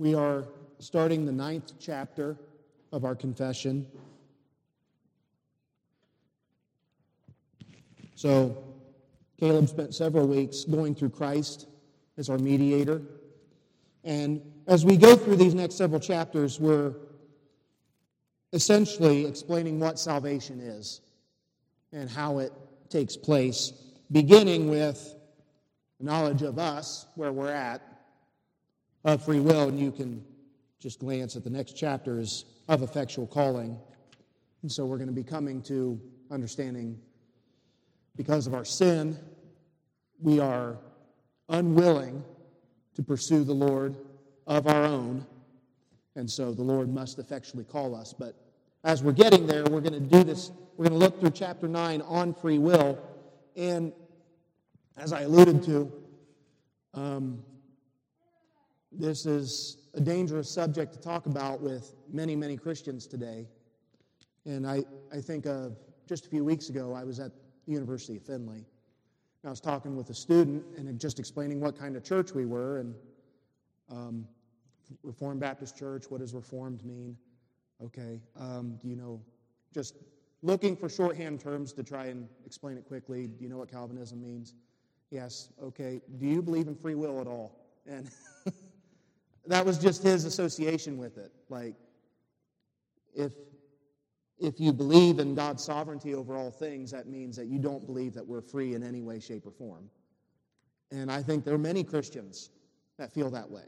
We are starting the ninth chapter of our confession. So, Caleb spent several weeks going through Christ as our mediator. And as we go through these next several chapters, we're essentially explaining what salvation is and how it takes place, beginning with knowledge of us, where we're at, of free will, and you can just glance at the next chapters of effectual calling. And so we're going to be coming to understanding because of our sin, we are unwilling to pursue the Lord of our own. And so the Lord must effectually call us. But as we're getting there, we're going to do this. We're going to look through chapter 9 on free will. And as I alluded to, um, this is a dangerous subject to talk about with many, many Christians today. And I, I think of just a few weeks ago, I was at the University of Findlay. I was talking with a student and just explaining what kind of church we were. And um, Reformed Baptist Church, what does Reformed mean? Okay. Um, do you know, just looking for shorthand terms to try and explain it quickly. Do you know what Calvinism means? Yes. Okay. Do you believe in free will at all? And that was just his association with it. Like, if if you believe in God's sovereignty over all things, that means that you don't believe that we're free in any way, shape, or form. And I think there are many Christians that feel that way.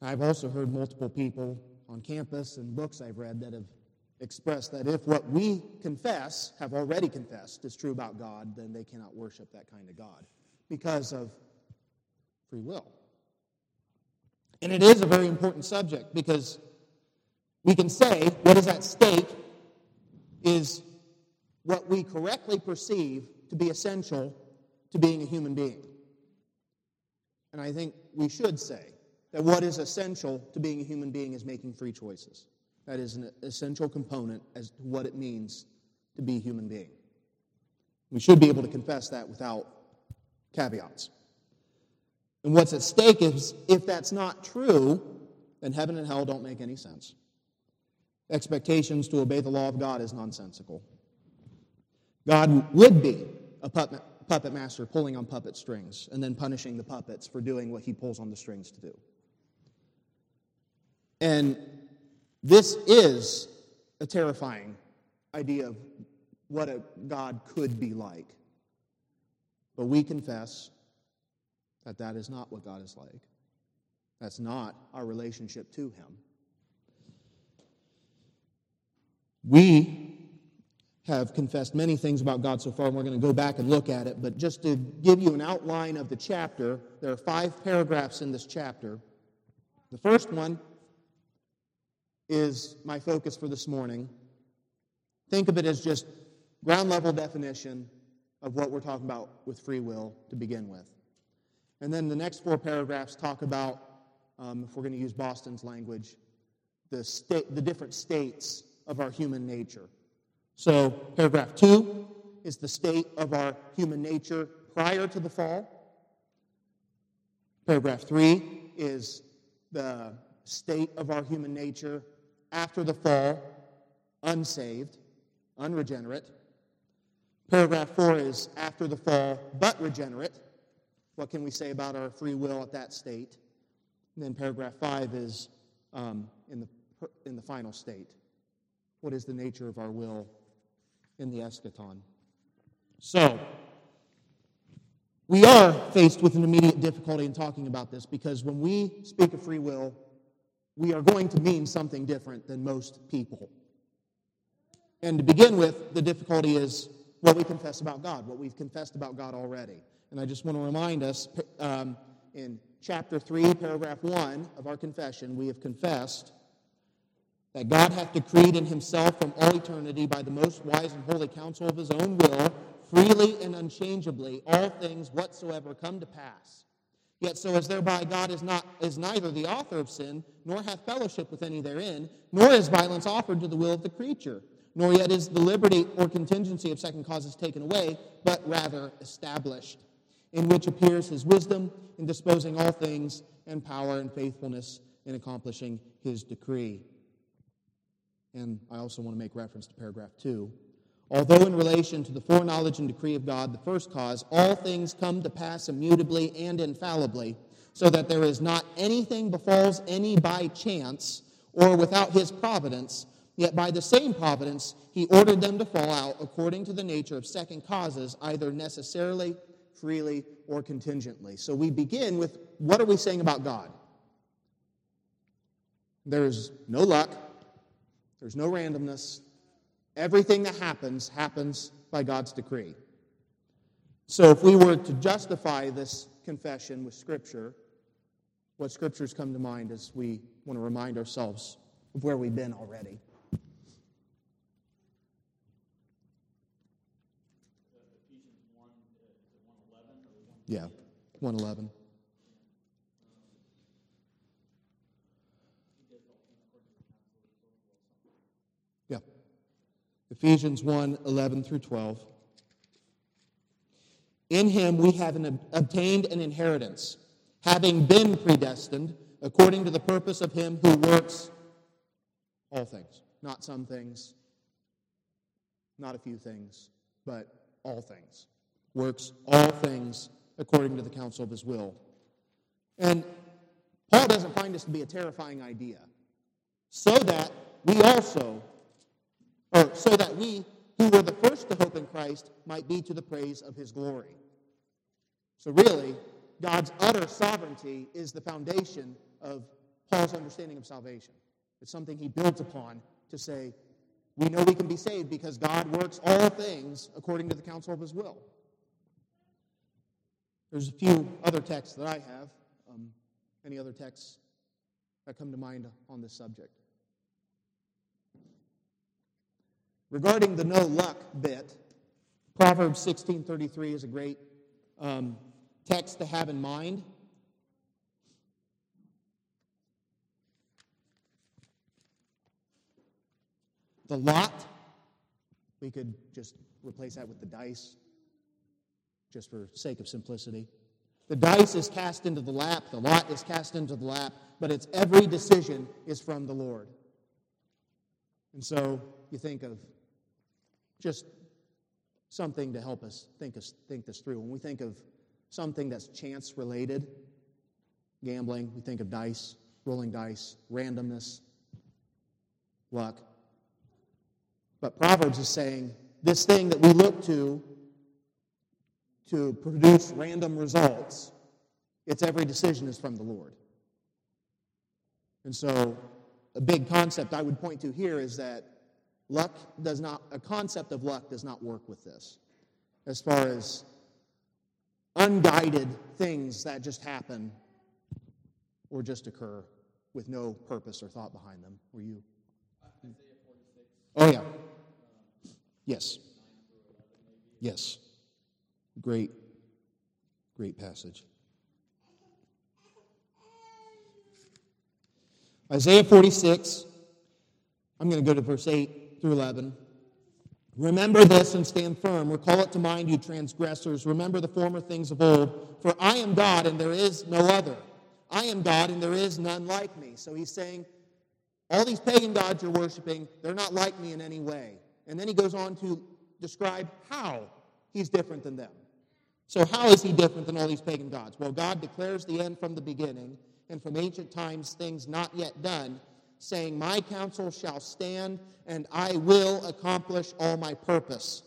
I've also heard multiple people on campus and books I've read that have expressed that if what we confess, have already confessed, is true about God, then they cannot worship that kind of God because of free will. And it is a very important subject because we can say what is at stake is what we correctly perceive to be essential to being a human being. And I think we should say that what is essential to being a human being is making free choices. That is an essential component as to what it means to be a human being. We should be able to confess that without caveats. And what's at stake is if that's not true, then heaven and hell don't make any sense. Expectations to obey the law of God is nonsensical. God would be a puppet, puppet master pulling on puppet strings and then punishing the puppets for doing what he pulls on the strings to do. And this is a terrifying idea of what a God could be like. But we confess that that is not what God is like. That's not our relationship to Him. We have confessed many things about God so far, and we're going to go back and look at it. But just to give you an outline of the chapter, there are five paragraphs in this chapter. The first one is my focus for this morning. Think of it as just ground level definition of what we're talking about with free will to begin with. And then the next four paragraphs talk about, um, if we're going to use Boston's language, the, state, the different states of our human nature. So, paragraph two is the state of our human nature prior to the fall. Paragraph three is the state of our human nature after the fall, unsaved, unregenerate. Paragraph four is after the fall, but regenerate. What can we say about our free will at that state? And then paragraph five is um, in, the, in the final state. What is the nature of our will in the eschaton? So, we are faced with an immediate difficulty in talking about this because when we speak of free will, we are going to mean something different than most people. And to begin with, the difficulty is what we confess about God, what we've confessed about God already. And I just want to remind us um, in chapter 3, paragraph 1 of our confession, we have confessed that God hath decreed in himself from all eternity by the most wise and holy counsel of his own will, freely and unchangeably, all things whatsoever come to pass Yet so as thereby God is not is neither the author of sin, nor hath fellowship with any therein, nor is violence offered to the will of the creature, nor yet is the liberty or contingency of second causes taken away, but rather established. In which appears his wisdom in disposing all things, and power and faithfulness in accomplishing his decree. And I also want to make reference to paragraph 2. Although in relation to the foreknowledge and decree of God, the first cause, all things come to pass immutably and infallibly, so that there is not anything befalls any by chance or without his providence, yet by the same providence he ordered them to fall out according to the nature of second causes, either necessarily, freely, or contingently. So we begin with what are we saying about God? There's no luck, there's no randomness. Everything that happens happens by God's decree. So if we were to justify this confession with Scripture, what Scriptures come to mind as we want to remind ourselves of where we've been already. Yeah, 111. Yeah. Ephesians 1 11 through 12. In him we have an, obtained an inheritance, having been predestined according to the purpose of him who works all things, not some things, not a few things, but all things. Works all things according to the counsel of his will. And Paul doesn't find this to be a terrifying idea. So that we also, or so that we who were the first to hope in Christ might be to the praise of his glory. So, really, God's utter sovereignty is the foundation of Paul's understanding of salvation. It's something he builds upon to say, we know we can be saved because God works all things according to the counsel of his will. There's a few other texts that I have. Um, any other texts that come to mind on this subject? Regarding the no luck bit, Proverbs 16:33 is a great um, text to have in mind. The lot, we could just replace that with the dice just for sake of simplicity. The dice is cast into the lap, the lot is cast into the lap, but it's every decision is from the Lord. And so you think of just something to help us think, us, think this through. When we think of something that's chance related, gambling, we think of dice, rolling dice, randomness, luck. But Proverbs is saying this thing that we look to to produce random results. It's every decision is from the Lord. And so, a big concept I would point to here is that luck does not, a concept of luck does not work with this. As far as unguided things that just happen or just occur with no purpose or thought behind them. Were you? Oh, yeah. Yes. Yes. Great, great passage. Isaiah 46, I'm going to go to verse 8 through 11. Remember this and stand firm. Recall it to mind, you transgressors. Remember the former things of old. For I am God and there is no other. I am God and there is none like me. So he's saying, all these pagan gods you're worshiping, they're not like me in any way. And then he goes on to describe how he's different than them. So, how is he different than all these pagan gods? Well, God declares the end from the beginning, and from ancient times things not yet done, saying, My counsel shall stand, and I will accomplish all my purpose.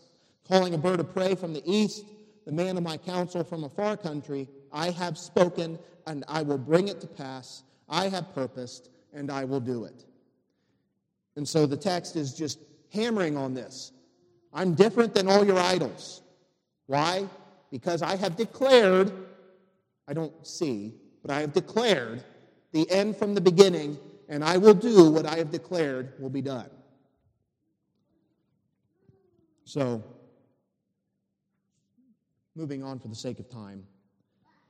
Calling a bird of prey from the east, the man of my counsel from a far country, I have spoken, and I will bring it to pass. I have purposed, and I will do it. And so the text is just hammering on this. I'm different than all your idols. Why? Because I have declared, I don't see, but I have declared the end from the beginning, and I will do what I have declared will be done. So, moving on for the sake of time.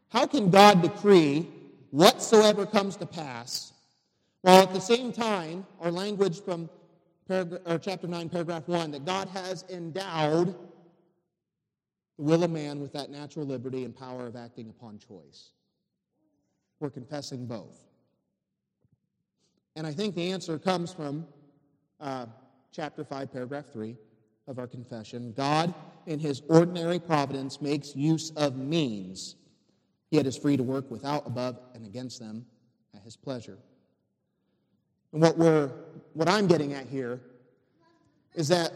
How can God decree whatsoever comes to pass, while at the same time, our language from chapter 9, paragraph 1, that God has endowed will a man with that natural liberty and power of acting upon choice? We're confessing both. And I think the answer comes from uh, chapter 5, paragraph 3 of our confession. God, in his ordinary providence, makes use of means, yet is free to work without, above, and against them at his pleasure. And what, we're, what I'm getting at here is that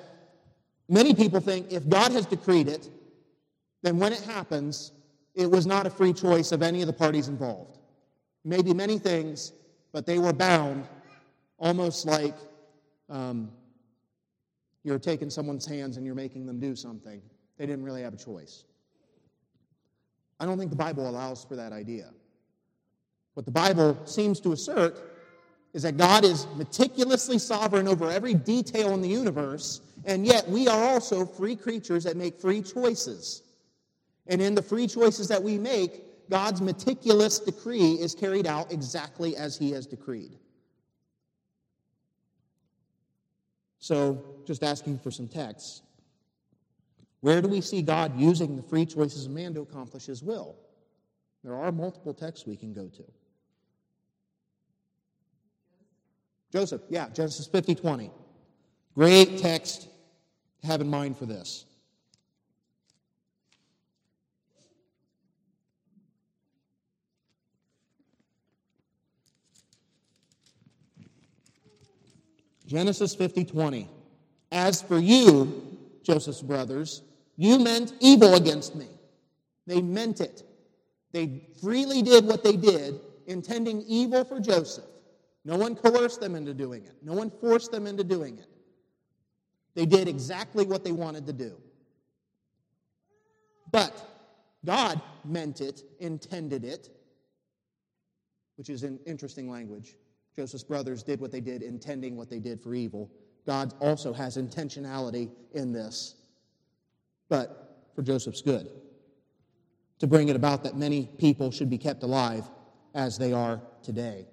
many people think if God has decreed it, then when it happens, it was not a free choice of any of the parties involved. Maybe many things, but they were bound almost like um, you're taking someone's hands and you're making them do something. They didn't really have a choice. I don't think the Bible allows for that idea. What the Bible seems to assert is that God is meticulously sovereign over every detail in the universe, and yet we are also free creatures that make free choices. And in the free choices that we make, God's meticulous decree is carried out exactly as He has decreed. So, just asking for some texts. Where do we see God using the free choices of man to accomplish His will? There are multiple texts we can go to. Joseph, yeah, Genesis 50 20. Great text to have in mind for this. Genesis 50 20. As for you, Joseph's brothers, you meant evil against me. They meant it. They freely did what they did, intending evil for Joseph. No one coerced them into doing it, no one forced them into doing it. They did exactly what they wanted to do. But God meant it, intended it, which is an interesting language. Joseph's brothers did what they did, intending what they did for evil. God also has intentionality in this, but for Joseph's good, to bring it about that many people should be kept alive as they are today.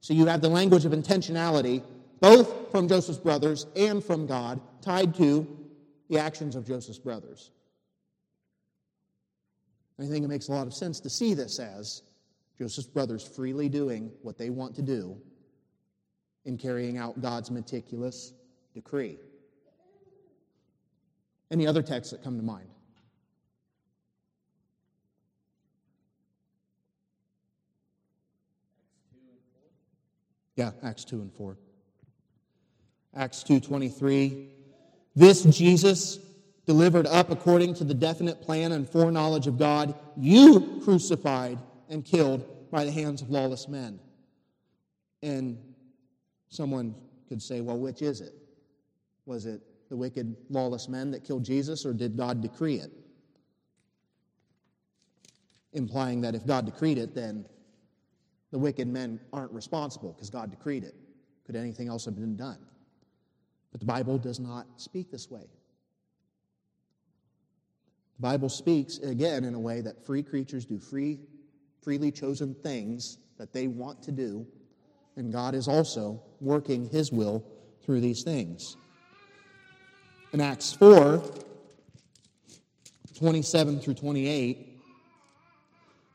So you have the language of intentionality, both from Joseph's brothers and from God, tied to the actions of Joseph's brothers. I think it makes a lot of sense to see this as Joseph's brothers freely doing what they want to do in carrying out God's meticulous decree. Any other texts that come to mind? Yeah, Acts 2 and 4. Acts 2:23 This Jesus delivered up according to the definite plan and foreknowledge of God, you crucified and killed by the hands of lawless men. And Someone could say, well, which is it? Was it the wicked, lawless men that killed Jesus, or did God decree it? Implying that if God decreed it, then the wicked men aren't responsible because God decreed it. Could anything else have been done? But the Bible does not speak this way. The Bible speaks, again, in a way that free creatures do free, freely chosen things that they want to do and God is also working his will through these things. In Acts 4 27 through 28,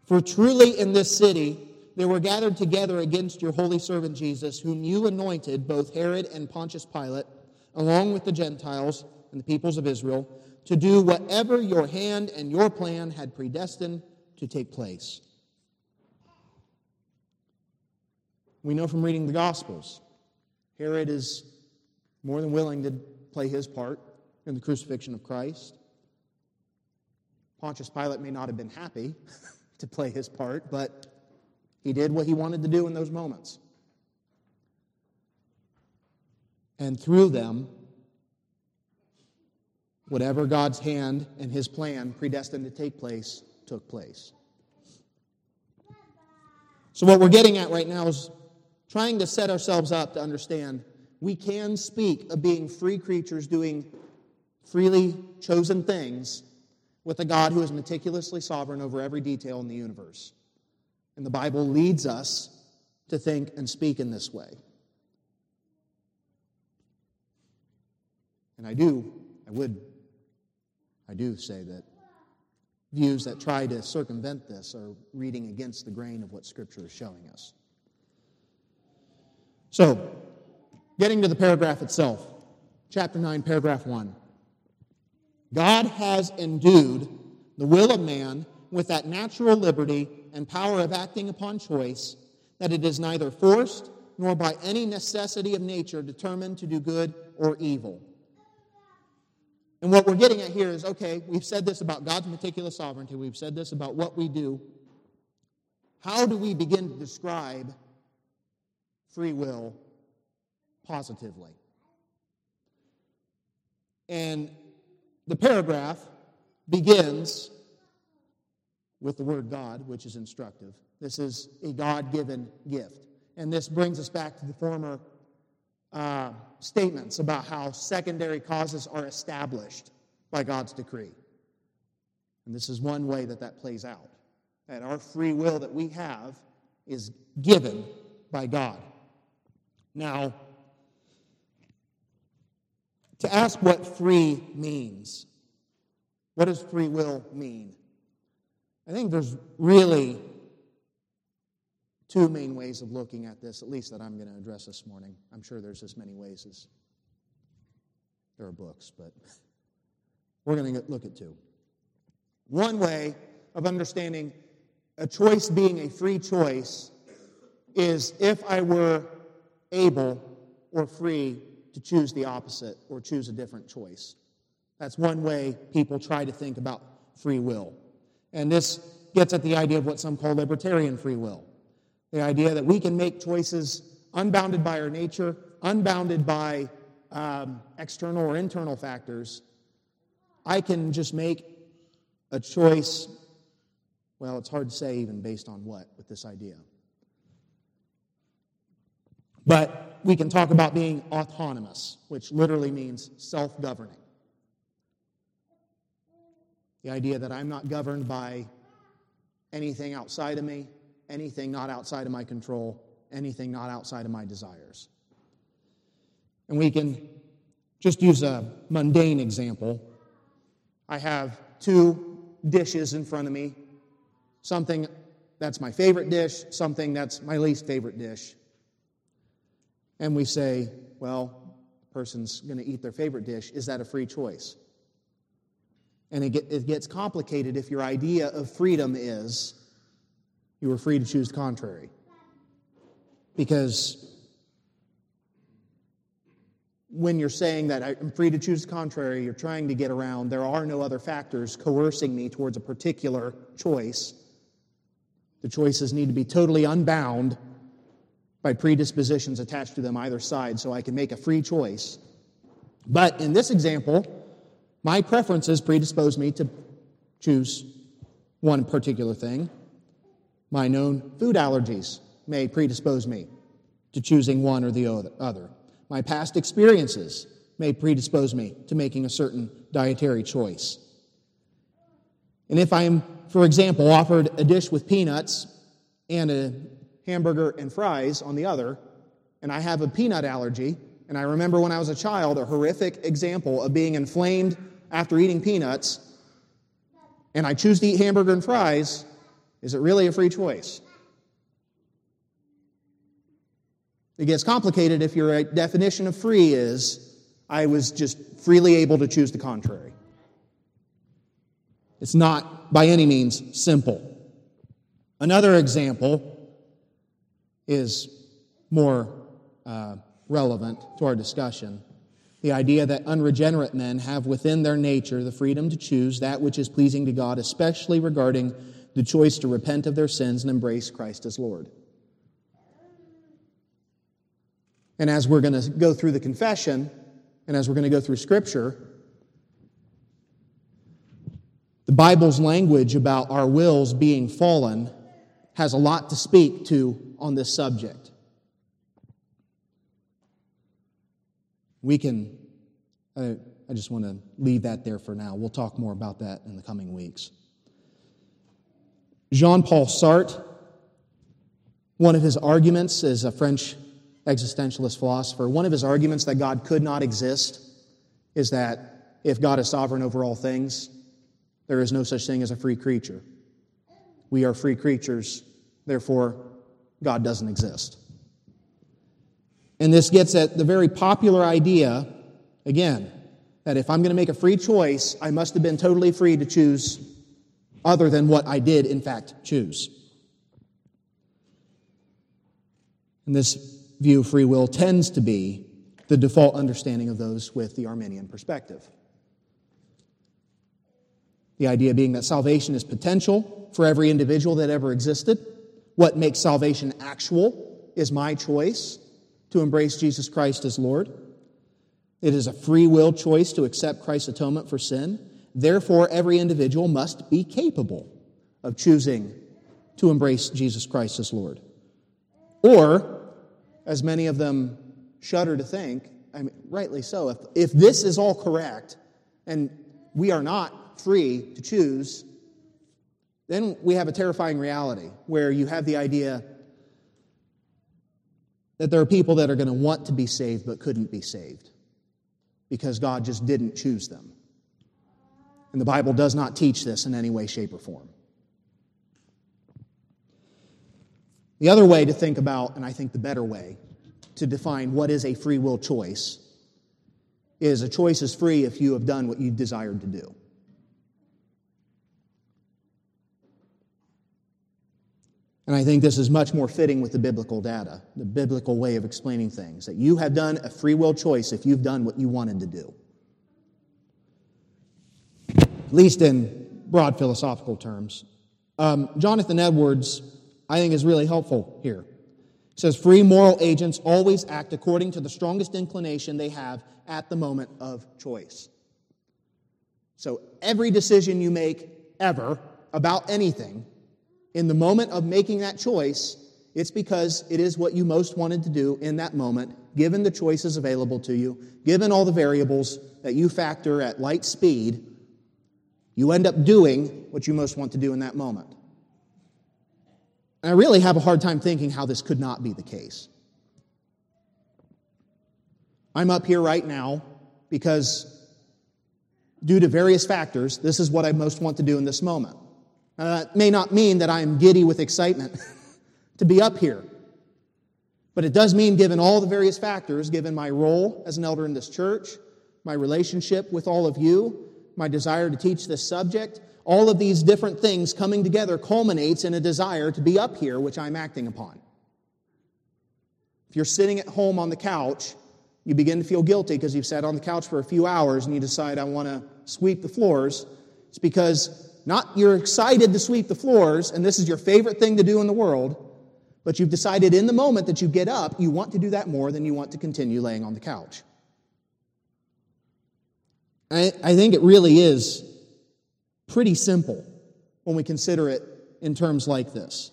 for truly in this city they were gathered together against your holy servant Jesus, whom you anointed, both Herod and Pontius Pilate, along with the Gentiles and the peoples of Israel, to do whatever your hand and your plan had predestined to take place. We know from reading the Gospels, Herod is more than willing to play his part in the crucifixion of Christ. Pontius Pilate may not have been happy to play his part, but he did what he wanted to do in those moments. And through them, whatever God's hand and his plan predestined to take place took place. So, what we're getting at right now is trying to set ourselves up to understand we can speak of being free creatures doing freely chosen things with a God who is meticulously sovereign over every detail in the universe. And the Bible leads us to think and speak in this way. And I do, I would, I do say that views that try to circumvent this are reading against the grain of what Scripture is showing us. So, getting to the paragraph itself, chapter 9, paragraph 1. God has endued the will of man with that natural liberty and power of acting upon choice, that it is neither forced nor by any necessity of nature determined to do good or evil. And what we're getting at here is okay, we've said this about God's meticulous sovereignty, we've said this about what we do. How do we begin to describe free will positively? And the paragraph begins with the word God, which is instructive. This is a God given gift. And this brings us back to the former uh, statements about how secondary causes are established by God's decree. And this is one way that that plays out. That our free will that we have is given by God. Now, to ask what free means, what does free will mean? I think there's really two main ways of looking at this, at least that I'm going to address this morning. I'm sure there's as many ways as there are books, but we're going to look at two. One way of understanding a choice being a free choice is if I were able or free to choose the opposite or choose a different choice. That's one way people try to think about free will. And this gets at the idea of what some call libertarian free will. The idea that we can make choices unbounded by our nature, unbounded by um, external or internal factors. I can just make a choice, well, it's hard to say even based on what with this idea. But we can talk about being autonomous, which literally means self governing. The idea that I'm not governed by anything outside of me, anything not outside of my control, anything not outside of my desires. And we can just use a mundane example. I have two dishes in front of me something that's my favorite dish, something that's my least favorite dish. And we say, well, the person's going to eat their favorite dish. Is that a free choice? And it, gets complicated if your idea of freedom is you are free to choose the contrary. Because when you're saying that I'm free to choose the contrary, you're trying to get around there are no other factors coercing me towards a particular choice. The choices need to be totally unbound by predispositions attached to them either side so I can make a free choice. But in this example, my preferences predispose me to choose one particular thing. My known food allergies may predispose me to choosing one or the other. My past experiences may predispose me to making a certain dietary choice. And if I am, for example, offered a dish with peanuts and a hamburger and fries on the other, and I have a peanut allergy, and I remember when I was a child a horrific example of being inflamed after eating peanuts, and I choose to eat hamburger and fries, is it really a free choice? It gets complicated if your uh, definition of free is I was just freely able to choose the contrary. It's not by any means simple. Another example is more uh, relevant to our discussion. The idea that unregenerate men have within their nature the freedom to choose that which is pleasing to God, especially regarding the choice to repent of their sins and embrace Christ as Lord. And as we're going to go through the confession, and as we're going to go through Scripture, the Bible's language about our wills being fallen has a lot to speak to on this subject. We can, I, I just want to leave that there for now. We'll talk more about that in the coming weeks. Jean Paul Sartre, one of his arguments as a French existentialist philosopher, one of his arguments that God could not exist is that if God is sovereign over all things, there is no such thing as a free creature. We are free creatures, therefore, God doesn't exist. And this gets at the very popular idea, again, that if I'm going to make a free choice, I must have been totally free to choose other than what I did, in fact, choose. And this view of free will tends to be the default understanding of those with the Arminian perspective. The idea being that salvation is potential for every individual that ever existed. What makes salvation actual is my choice to embrace Jesus Christ as Lord. It is a free will choice to accept Christ's atonement for sin. Therefore, every individual must be capable of choosing to embrace Jesus Christ as Lord. Or, as many of them shudder to think, I mean, rightly so, if, if this is all correct and we are not free to choose, then we have a terrifying reality where you have the idea that there are people that are going to want to be saved but couldn't be saved because God just didn't choose them. And the Bible does not teach this in any way, shape, or form. The other way to think about, and I think the better way to define what is a free will choice, is a choice is free if you have done what you desired to do. And I think this is much more fitting with the biblical data, the biblical way of explaining things, that you have done a free will choice if you've done what you wanted to do. At least in broad philosophical terms. Um, Jonathan Edwards, I think, is really helpful here. He says, Free moral agents always act according to the strongest inclination they have at the moment of choice. So every decision you make ever about anything in the moment of making that choice, it's because it is what you most wanted to do in that moment, given the choices available to you, given all the variables that you factor at light speed, you end up doing what you most want to do in that moment. And I really have a hard time thinking how this could not be the case. I'm up here right now because, due to various factors, this is what I most want to do in this moment. Uh, it may not mean that I am giddy with excitement to be up here. But it does mean, given all the various factors, given my role as an elder in this church, my relationship with all of you, my desire to teach this subject, all of these different things coming together culminates in a desire to be up here, which I'm acting upon. If you're sitting at home on the couch, you begin to feel guilty because you've sat on the couch for a few hours and you decide, I want to sweep the floors. It's because not you're excited to sweep the floors and this is your favorite thing to do in the world, but you've decided in the moment that you get up, you want to do that more than you want to continue laying on the couch. I, I think it really is pretty simple when we consider it in terms like this.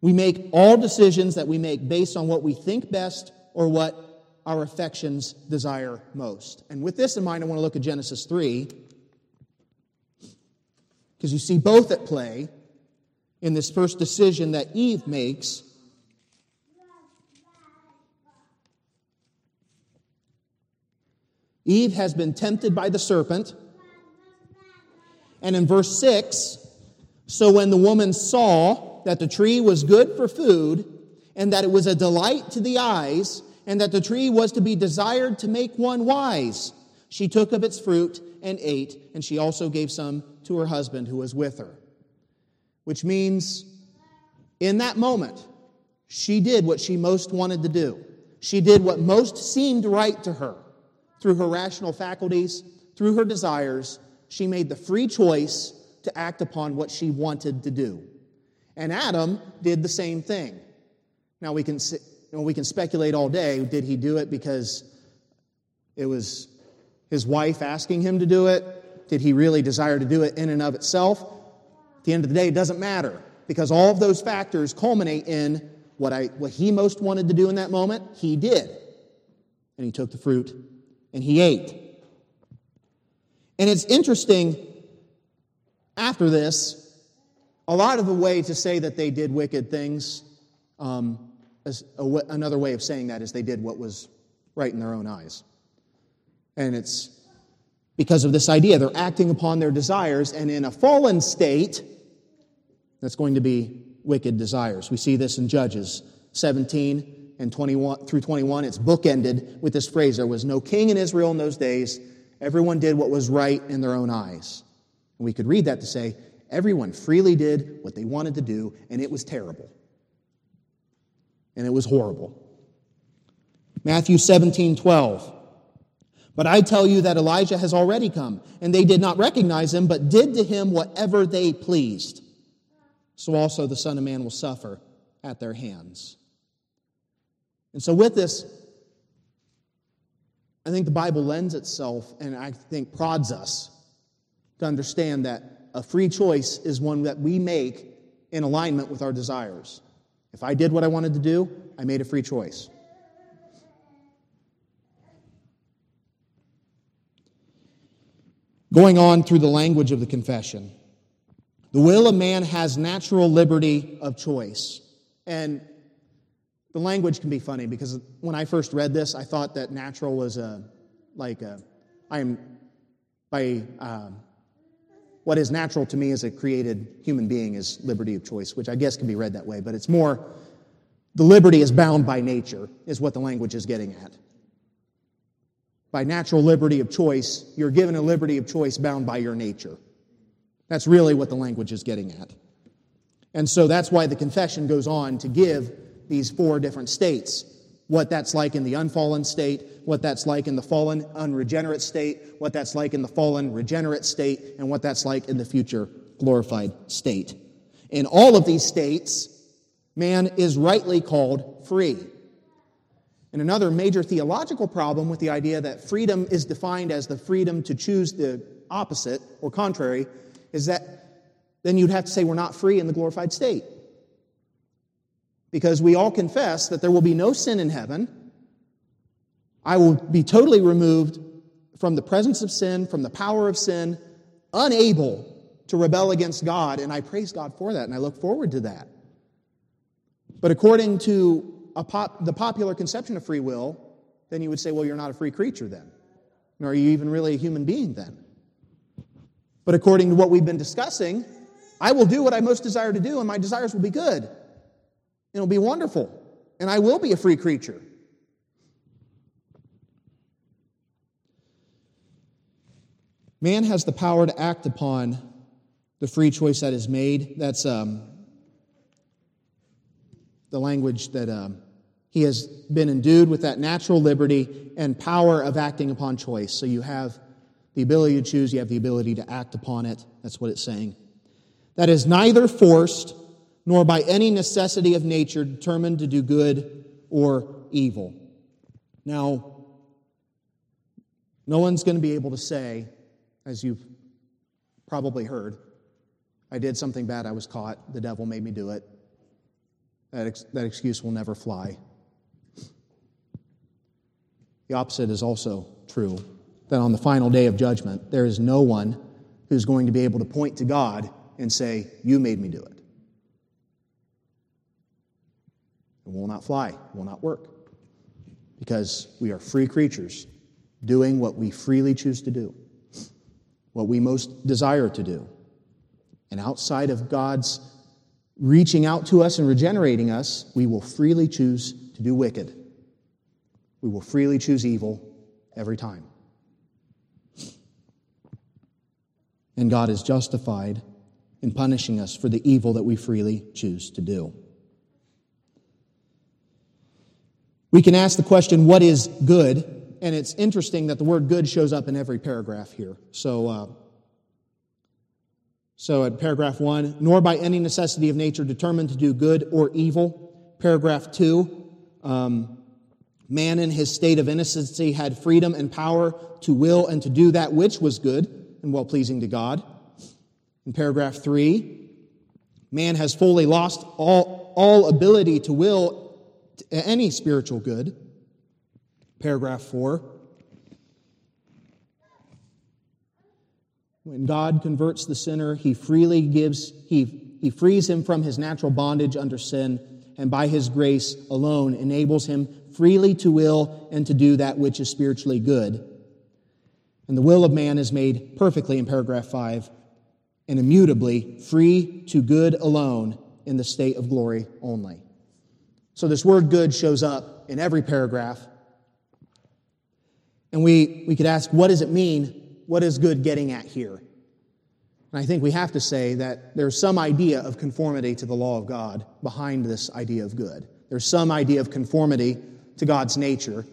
We make all decisions that we make based on what we think best or what our affections desire most. And with this in mind, I want to look at Genesis 3 because you see both at play in this first decision that Eve makes. Eve has been tempted by the serpent. And in verse 6, so when the woman saw that the tree was good for food, and that it was a delight to the eyes, and that the tree was to be desired to make one wise, she took of its fruit and ate, and she also gave some to her husband who was with her. Which means in that moment, she did what she most wanted to do. She did what most seemed right to her. Through her rational faculties, through her desires, she made the free choice to act upon what she wanted to do. And Adam did the same thing. Now we can, we can speculate all day did he do it because it was his wife asking him to do it? Did he really desire to do it in and of itself? At the end of the day, it doesn't matter because all of those factors culminate in what, I, what he most wanted to do in that moment, he did. And he took the fruit and he ate. And it's interesting after this, a lot of the way to say that they did wicked things, um, another way of saying that is they did what was right in their own eyes. And it's because of this idea. They're acting upon their desires, and in a fallen state, that's going to be wicked desires. We see this in Judges 17 and 21 through 21. It's bookended with this phrase There was no king in Israel in those days. Everyone did what was right in their own eyes. And we could read that to say, everyone freely did what they wanted to do, and it was terrible. And it was horrible. Matthew 17, 12. But I tell you that Elijah has already come, and they did not recognize him, but did to him whatever they pleased. So also the Son of Man will suffer at their hands. And so, with this, I think the Bible lends itself and I think prods us to understand that a free choice is one that we make in alignment with our desires. If I did what I wanted to do, I made a free choice. Going on through the language of the confession, the will of man has natural liberty of choice. And the language can be funny because when I first read this, I thought that natural was a, like a, I am, by, um, what is natural to me as a created human being is liberty of choice, which I guess can be read that way, but it's more, the liberty is bound by nature, is what the language is getting at. By natural liberty of choice, you're given a liberty of choice bound by your nature. That's really what the language is getting at. And so that's why the confession goes on to give these four different states what that's like in the unfallen state, what that's like in the fallen unregenerate state, what that's like in the fallen regenerate state, and what that's like in the future glorified state. In all of these states, man is rightly called free. And another major theological problem with the idea that freedom is defined as the freedom to choose the opposite or contrary is that then you'd have to say we're not free in the glorified state because we all confess that there will be no sin in heaven. I will be totally removed from the presence of sin, from the power of sin, unable to rebel against God, and I praise God for that, and I look forward to that. But according to pop, the popular conception of free will, then you would say, well, you're not a free creature then. Nor are you even really a human being then. But according to what we've been discussing, I will do what I most desire to do, and my desires will be good. It'll be wonderful. And I will be a free creature. Man has the power to act upon the free choice that is made. That's um, the language that um, he has been endued with that natural liberty and power of acting upon choice. So you have the ability to choose, you have the ability to act upon it. That's what it's saying. That is neither forced nor by any necessity of nature determined to do good or evil. Now, no one's going to be able to say, as you've probably heard, I did something bad, I was caught, the devil made me do it. That, ex- that excuse will never fly. The opposite is also true that on the final day of judgment, there is no one who's going to be able to point to God and say, You made me do it. It will not fly, it will not work. Because we are free creatures doing what we freely choose to do, what we most desire to do. And outside of God's reaching out to us and regenerating us, we will freely choose to do wicked. We will freely choose evil every time. And God is justified in punishing us for the evil that we freely choose to do. We can ask the question, what is good? And it's interesting that the word good shows up in every paragraph here. So, uh, so at paragraph one, nor by any necessity of nature determined to do good or evil. Paragraph two, um, man in his state of innocency had freedom and power to will and to do that which was good and well pleasing to God. In paragraph three, man has fully lost all, all ability to will any spiritual good. Paragraph 4. When God converts the sinner, he freely gives, he, he frees him from his natural bondage under sin, and by his grace alone enables him freely to will and to do that which is spiritually good. And the will of man is made perfectly in paragraph 5 and immutably free to good alone in the state of glory only. So this word good shows up in every paragraph. And we, we could ask, what does it mean? What is good getting at here? And I think we have to say that there's some idea of conformity to the law of God behind this idea of good. There's some idea of conformity to God's nature,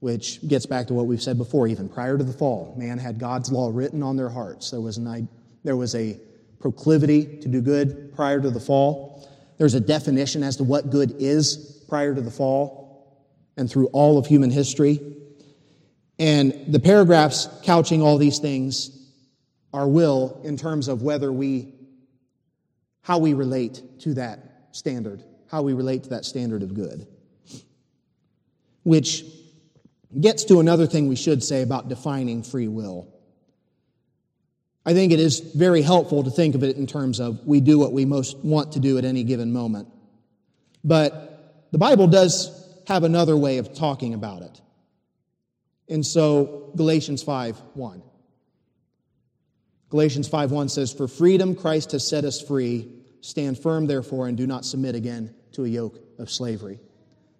which gets back to what we've said before, even prior to the fall. Man had God's law written on their hearts. There was, an, there was a proclivity to do good prior to the fall. There's a definition as to what good is prior to the fall and through all of human history. And the paragraphs couching all these things are will in terms of whether we, how we relate to that standard, how we relate to that standard of good. Which gets to another thing we should say about defining free will. I think it is very helpful to think of it in terms of we do what we most want to do at any given moment. But the Bible does have another way of talking about it. And so Galatians 5 1. Galatians 5:1 says, "For freedom Christ has set us free. Stand firm therefore and do not submit again to a yoke of slavery."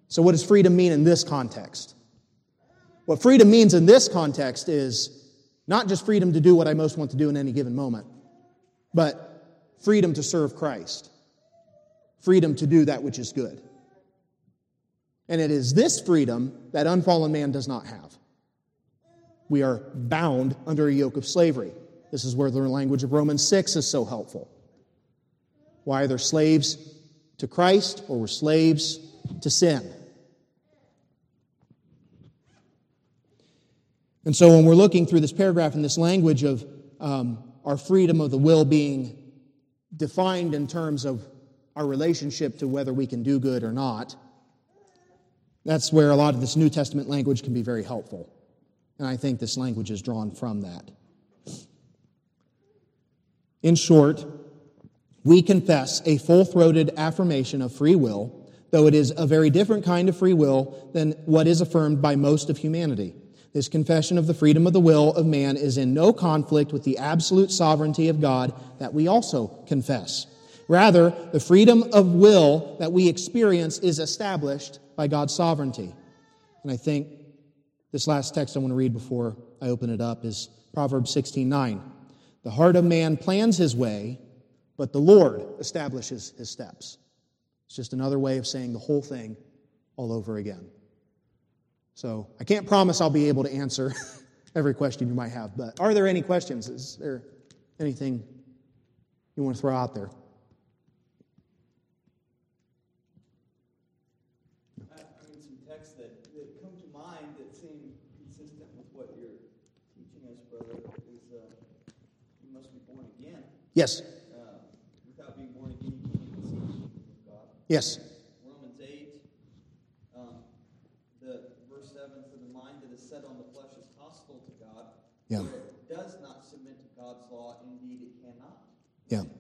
So what does freedom mean in this context? What freedom means in this context is not just freedom to do what I most want to do in any given moment, but freedom to serve Christ. Freedom to do that which is good. And it is this freedom that unfallen man does not have. We are bound under a yoke of slavery. This is where the language of Romans 6 is so helpful. We're either slaves to Christ or we're slaves to sin. And so when we're looking through this paragraph in this language of um, our freedom of the will being defined in terms of our relationship to whether we can do good or not, that's where a lot of this New Testament language can be very helpful. And I think this language is drawn from that. In short, we confess a full throated affirmation of free will, though it is a very different kind of free will than what is affirmed by most of humanity. This confession of the freedom of the will of man is in no conflict with the absolute sovereignty of God that we also confess. Rather, the freedom of will that we experience is established by God's sovereignty. And I think this last text I want to read before I open it up is Proverbs 16 9. The heart of man plans his way, but the Lord establishes his steps. It's just another way of saying the whole thing all over again. So I can't promise I'll be able to answer every question you might have, but are there any questions? Is there anything you want to throw out there? Yes. Uh, without being born again, you can't see the God. Yes. Romans 8, um, the verse 7 For the mind that is set on the flesh is hostile to God. Yeah. it does not submit to God's law. Indeed, it cannot. Yeah.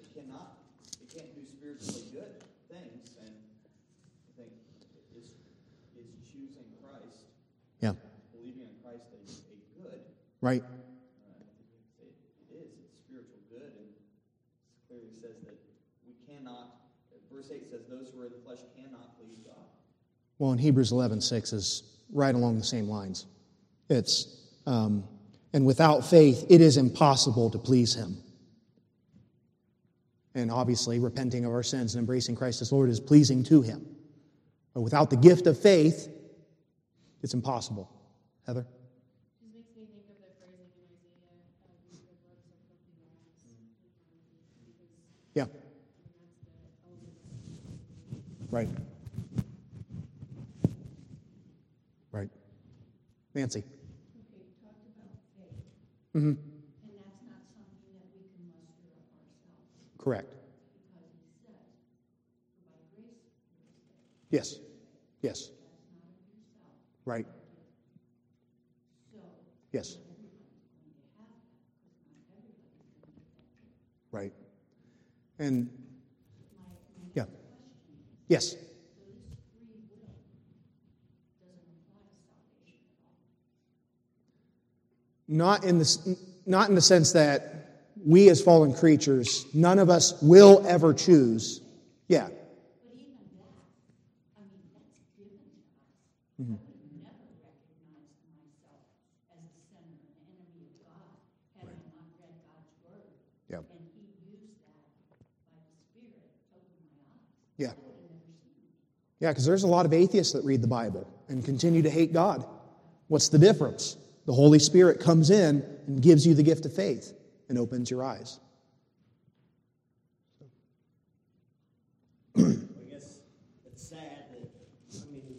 It cannot. It can't do spiritually good things. And I think it's, it's choosing Christ. Yeah. Believing in Christ as a good. Right. Well, in Hebrews 11, 6 is right along the same lines. It's, um, and without faith, it is impossible to please Him. And obviously, repenting of our sins and embracing Christ as Lord is pleasing to Him. But without the gift of faith, it's impossible. Heather? Yeah. Right. Nancy. Okay, you talked about faith. Mm-hmm. And that's not something that we can muster up ourselves. Correct. Because he says, by grace Yes. Yes. That's not of yourself. Right. So. Yes. Right. And yeah. Yes. Not in the, not in the sense that we as fallen creatures, none of us will ever choose. Yeah. But even that, I mean, that's given to us. Mm-hmm. I would never recognize myself as a sinner, an enemy of God, had I not read God's word. Yeah. And he used that by the Spirit to open my eyes. Yeah. I would have never seen it. Yeah, because there's a lot of atheists that read the Bible and continue to hate God. What's the difference? The Holy Spirit comes in and gives you the gift of faith and opens your eyes. I guess it's sad that, I mean,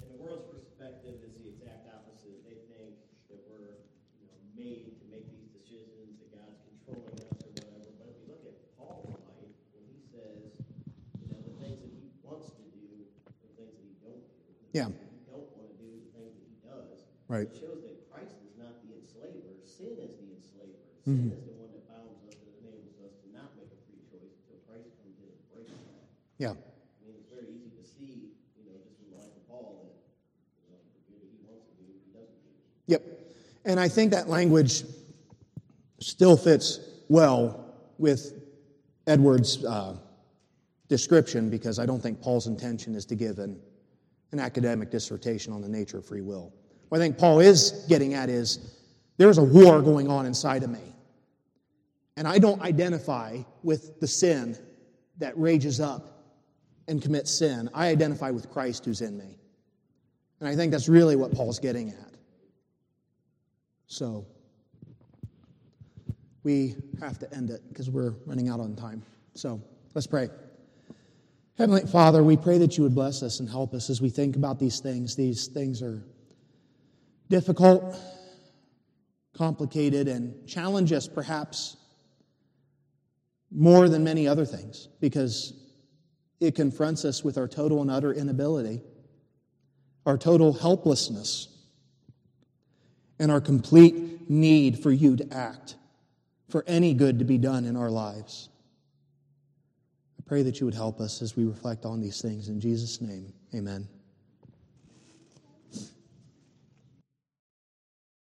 in the world's perspective, is the exact opposite. They think that we're, made to make these decisions, that God's controlling us or whatever. But if you look at Paul's life, when he says, you the things that he wants to do, the things that he don't Yeah. things that he don't want to do, the things that he does, Right. it shows that Christ is not the enslaver. Sin is the enslaver. Sin is the one that bounds us and enables us to not make a free choice until Christ comes in and breaks that. Yeah. I mean, it's very easy to see, you know, just from the life of Paul that, you know, he wants to do, he doesn't do. Yep. And I think that language still fits well with Edwards' uh, description because I don't think Paul's intention is to give an, an academic dissertation on the nature of free will. What I think Paul is getting at is there's a war going on inside of me. And I don't identify with the sin that rages up and commits sin. I identify with Christ who's in me. And I think that's really what Paul's getting at. So we have to end it because we're running out on time. So let's pray. Heavenly Father, we pray that you would bless us and help us as we think about these things. These things are difficult, complicated, and challenge us perhaps more than many other things because it confronts us with our total and utter inability, our total helplessness, and our complete need for you to act, for any good to be done in our lives. I pray that you would help us as we reflect on these things. In Jesus' name, amen.